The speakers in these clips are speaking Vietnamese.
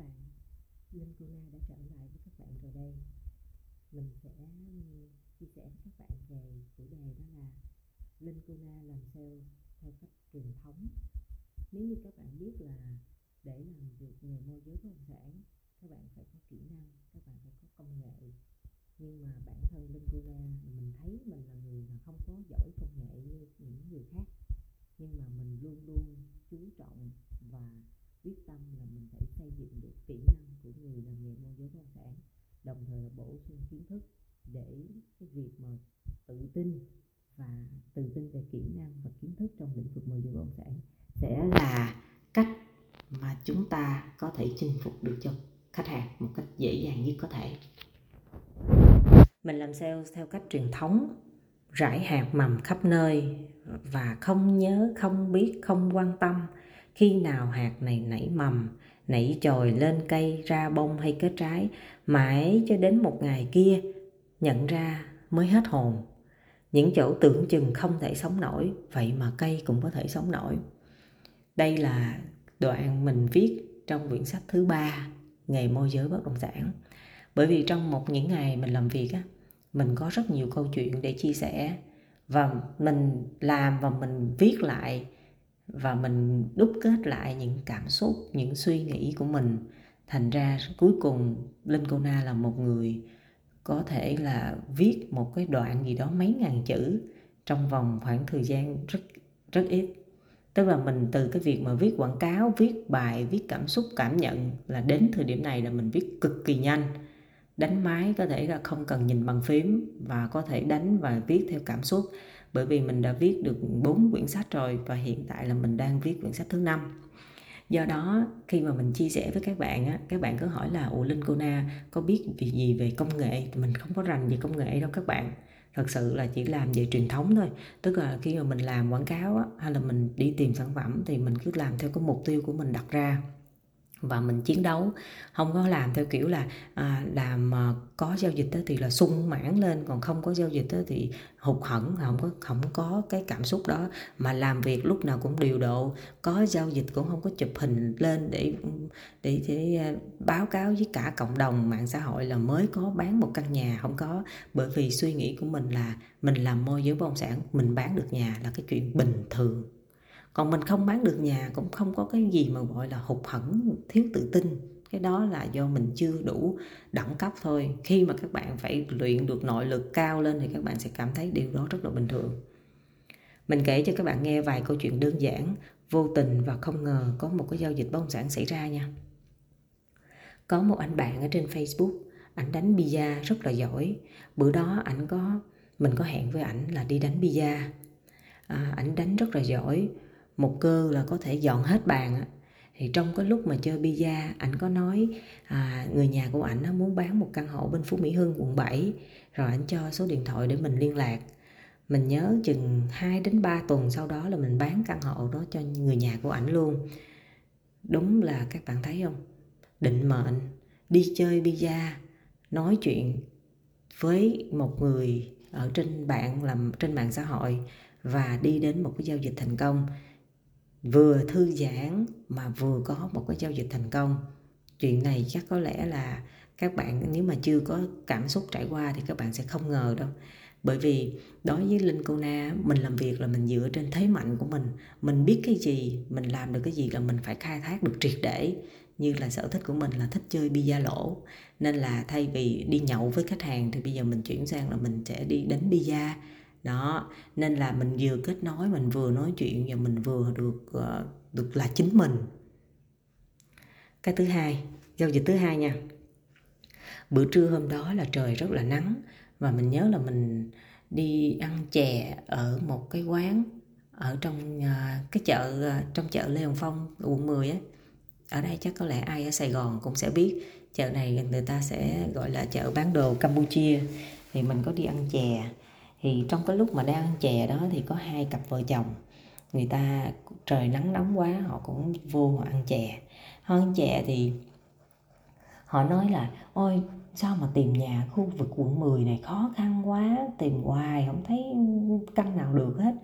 bạn. Linh Kuna đã trở lại với các bạn rồi đây. Mình sẽ chia sẻ với các bạn về chủ đề đó là Linh Kuna làm sale theo cách truyền thống. Nếu như các bạn biết là để làm được nghề môi giới bất động sản các bạn phải có kỹ năng, các bạn phải có công nghệ. Nhưng mà bản thân Linh Kuna mình thấy mình là người mà không có giỏi công nghệ như những người khác. Nhưng mà mình luôn luôn chú trọng và quyết tâm là mình phải xây dựng kỹ năng của người làm nghề môi giới bất động sản, đồng thời là bổ sung kiến thức để cái việc mà tự tin và tự tin về kỹ năng và kiến thức trong lĩnh vực môi giới bất động sản sẽ là cách mà chúng ta có thể chinh phục được cho khách hàng một cách dễ dàng nhất có thể. Mình làm sale theo cách truyền thống, rải hạt mầm khắp nơi và không nhớ, không biết, không quan tâm khi nào hạt này nảy mầm nảy chồi lên cây, ra bông hay kết trái, mãi cho đến một ngày kia, nhận ra mới hết hồn. Những chỗ tưởng chừng không thể sống nổi, vậy mà cây cũng có thể sống nổi. Đây là đoạn mình viết trong quyển sách thứ ba nghề môi giới bất động sản. Bởi vì trong một những ngày mình làm việc á, mình có rất nhiều câu chuyện để chia sẻ, và mình làm và mình viết lại và mình đúc kết lại những cảm xúc, những suy nghĩ của mình. Thành ra cuối cùng, linh cô na là một người có thể là viết một cái đoạn gì đó mấy ngàn chữ trong vòng khoảng thời gian rất rất ít. Tức là mình từ cái việc mà viết quảng cáo, viết bài, viết cảm xúc, cảm nhận là đến thời điểm này là mình viết cực kỳ nhanh. Đánh máy có thể là không cần nhìn bằng phím và có thể đánh và viết theo cảm xúc bởi vì mình đã viết được 4 quyển sách rồi và hiện tại là mình đang viết quyển sách thứ năm. Do đó khi mà mình chia sẻ với các bạn á các bạn cứ hỏi là ủa linh cô na có biết việc gì về công nghệ? Mình không có rành về công nghệ đâu các bạn. Thật sự là chỉ làm về truyền thống thôi. Tức là khi mà mình làm quảng cáo á, hay là mình đi tìm sản phẩm thì mình cứ làm theo cái mục tiêu của mình đặt ra và mình chiến đấu. Không có làm theo kiểu là à, làm à, có giao dịch thì là sung mãn lên còn không có giao dịch thì hụt hẫng không có không có cái cảm xúc đó. Mà làm việc lúc nào cũng điều độ có giao dịch cũng không có chụp hình lên để để, để à, báo cáo với cả cộng đồng mạng xã hội là mới có bán một căn nhà không có. Bởi vì suy nghĩ của mình là mình làm môi giới bất động sản mình bán được nhà là cái chuyện bình thường còn mình không bán được nhà cũng không có cái gì mà gọi là hụt hẫng thiếu tự tin. Cái đó là do mình chưa đủ đẳng cấp thôi. Khi mà các bạn phải luyện được nội lực cao lên thì các bạn sẽ cảm thấy điều đó rất là bình thường. Mình kể cho các bạn nghe vài câu chuyện đơn giản vô tình và không ngờ có một cái giao dịch bất động sản xảy ra nha. Có một anh bạn ở trên facebook ảnh đánh bia rất là giỏi. Bữa đó ảnh có mình có hẹn với ảnh là đi đánh bia. À, ảnh đánh rất là giỏi một cơ là có thể dọn hết bàn thì trong cái lúc mà chơi pizza ảnh có nói à, người nhà của ảnh nó muốn bán một căn hộ bên Phú Mỹ Hưng quận 7 rồi ảnh cho số điện thoại để mình liên lạc. Mình nhớ chừng 2 đến 3 tuần sau đó là mình bán căn hộ đó cho người nhà của ảnh luôn. Đúng là các bạn thấy không? Định mệnh đi chơi pizza nói chuyện với một người ở trên bạn làm trên mạng xã hội và đi đến một cái giao dịch thành công vừa thư giãn mà vừa có một cái giao dịch thành công. Chuyện này chắc có lẽ là các bạn nếu mà chưa có cảm xúc trải qua thì các bạn sẽ không ngờ đâu. Bởi vì đối với linh cô na, mình làm việc là mình dựa trên thế mạnh của mình. Mình biết cái gì, mình làm được cái gì là mình phải khai thác được triệt để. Như là sở thích của mình là thích chơi bia lỗ. Nên là thay vì đi nhậu với khách hàng thì bây giờ mình chuyển sang là mình sẽ đi đánh bia đó, nên là mình vừa kết nối, mình vừa nói chuyện và mình vừa được ờ, được là chính mình. Cái thứ hai, giao dịch thứ hai nha. Bữa trưa hôm đó là trời rất là nắng và mình nhớ là mình đi ăn chè ở một cái quán ở trong ờ, cái chợ ờ, trong chợ Lê Hồng Phong, quận 10 á. Ở đây chắc có lẽ ai ở Sài Gòn cũng sẽ biết, chợ này người ta sẽ gọi là chợ bán đồ Campuchia. Thì mình có đi ăn chè thì trong cái lúc mà đang ăn chè đó thì có hai cặp vợ chồng. Người ta, trời nắng nóng quá, họ cũng vô họ ăn chè. Họ ăn chè thì họ nói là, ôi, sao mà tìm nhà khu vực quận 10 này khó khăn quá, tìm hoài không thấy căn nào được hết.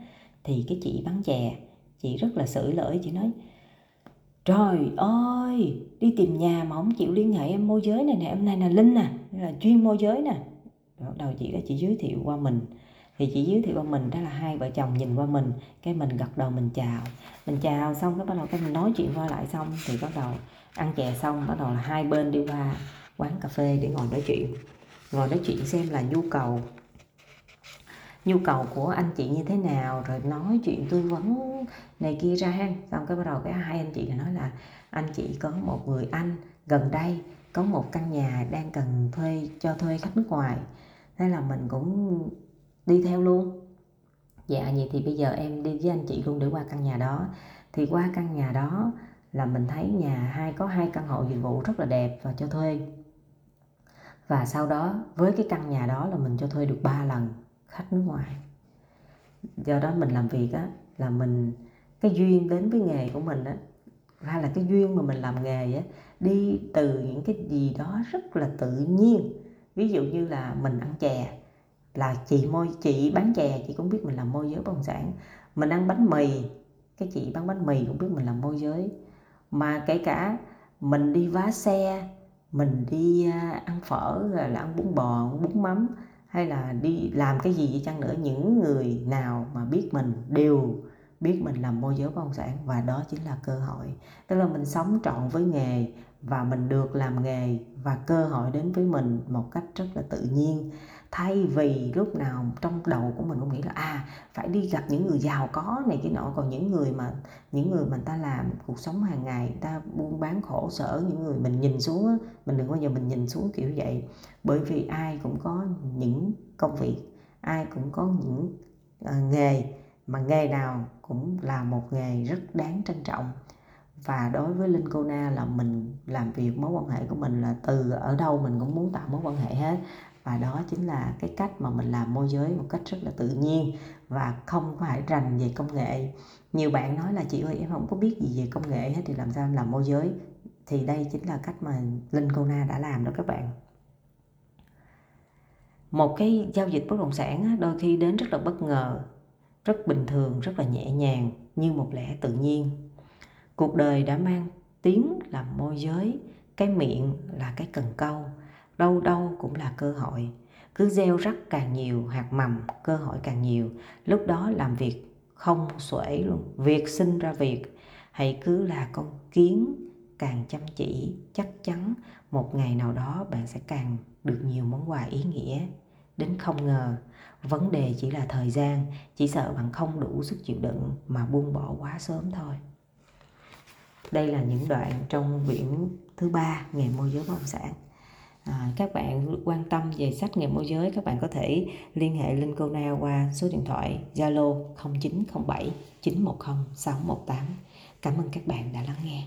Thì cái chị bán chè, chị rất là sửi lỡi chị nói, trời ơi, đi tìm nhà mà không chịu liên hệ em môi giới này nè, em này là linh nè, là chuyên môi giới nè. Bắt đầu chị đó chị giới thiệu qua mình thì chị giới thiệu qua mình, đó là hai vợ chồng nhìn qua mình, cái mình gật đầu mình chào. Mình chào xong cái bắt đầu cái mình nói chuyện qua lại xong thì bắt đầu ăn chè xong, bắt đầu là hai bên đi qua quán cà phê để ngồi nói chuyện. Ngồi nói chuyện xem là nhu cầu nhu cầu của anh chị như thế nào, rồi nói chuyện tư vấn này kia ra ha. Xong cái bắt đầu cái hai anh chị nói là, anh chị có một người anh gần đây, có một căn nhà đang cần thuê, cho thuê khách nước ngoài. Thế là mình cũng đi theo luôn. Dạ vậy thì bây giờ em đi với anh chị luôn để qua căn nhà đó. Thì qua căn nhà đó là mình thấy nhà hai, có hai căn hộ dịch vụ rất là đẹp và cho thuê. Và sau đó, với cái căn nhà đó là mình cho thuê được 3 lần khách nước ngoài. Do đó mình làm việc á, là mình, cái duyên đến với nghề của mình á hay là cái duyên mà mình làm nghề á, đi từ những cái gì đó rất là tự nhiên. Ví dụ như là mình ăn chè là chị môi, chị bán chè, chị cũng biết mình làm môi giới bất động sản. Mình ăn bánh mì, cái chị bán bánh mì cũng biết mình làm môi giới. Mà kể cả mình đi vá xe, mình đi à, ăn phở, rồi là ăn bún bò bún mắm, hay là đi làm cái gì chăng nữa, những người nào mà biết mình đều biết mình làm môi giới bất động sản, và đó chính là cơ hội. Tức là mình sống trọn với nghề, và mình được làm nghề, và cơ hội đến với mình một cách rất là tự nhiên thay vì lúc nào trong đầu của mình cũng nghĩ là à phải đi gặp những người giàu có này cái nọ. Còn những người mà những người mà ta làm cuộc sống hàng ngày ta buôn bán khổ sở những người mình nhìn xuống mình đừng bao giờ mình nhìn xuống kiểu vậy. Bởi vì ai cũng có những công việc ai cũng có những uh, nghề mà nghề nào cũng là một nghề rất đáng trân trọng. Và đối với linh cô na là mình làm việc mối quan hệ của mình là từ ở đâu mình cũng muốn tạo mối quan hệ hết và đó chính là cái cách mà mình làm môi giới một cách rất là tự nhiên và không phải rành về công nghệ. Nhiều bạn nói là, chị ơi, em không có biết gì về công nghệ hết, thì làm sao em làm môi giới? Thì đây chính là cách mà linh cô na đã làm đó các bạn. Một cái giao dịch bất động sản đôi khi đến rất là bất ngờ, rất bình thường, rất là nhẹ nhàng, như một lẽ tự nhiên. Cuộc đời đã mang tiếng làm môi giới, cái miệng là cái cần câu đâu đâu cũng là cơ hội. Cứ gieo rắc càng nhiều, hạt mầm, cơ hội càng nhiều. Lúc đó làm việc không xuể luôn. Việc sinh ra việc, hãy cứ là con kiến càng chăm chỉ, chắc chắn một ngày nào đó bạn sẽ càng được nhiều món quà ý nghĩa. Đến không ngờ, vấn đề chỉ là thời gian, chỉ sợ bạn không đủ sức chịu đựng mà buông bỏ quá sớm thôi. Đây là những đoạn trong quyển thứ ba nghề môi giới bất động sản. À, các bạn quan tâm về sách nghề môi giới các bạn có thể liên hệ Linh Cô Na qua số điện thoại Zalo 0907 910 618. Cảm ơn các bạn đã lắng nghe.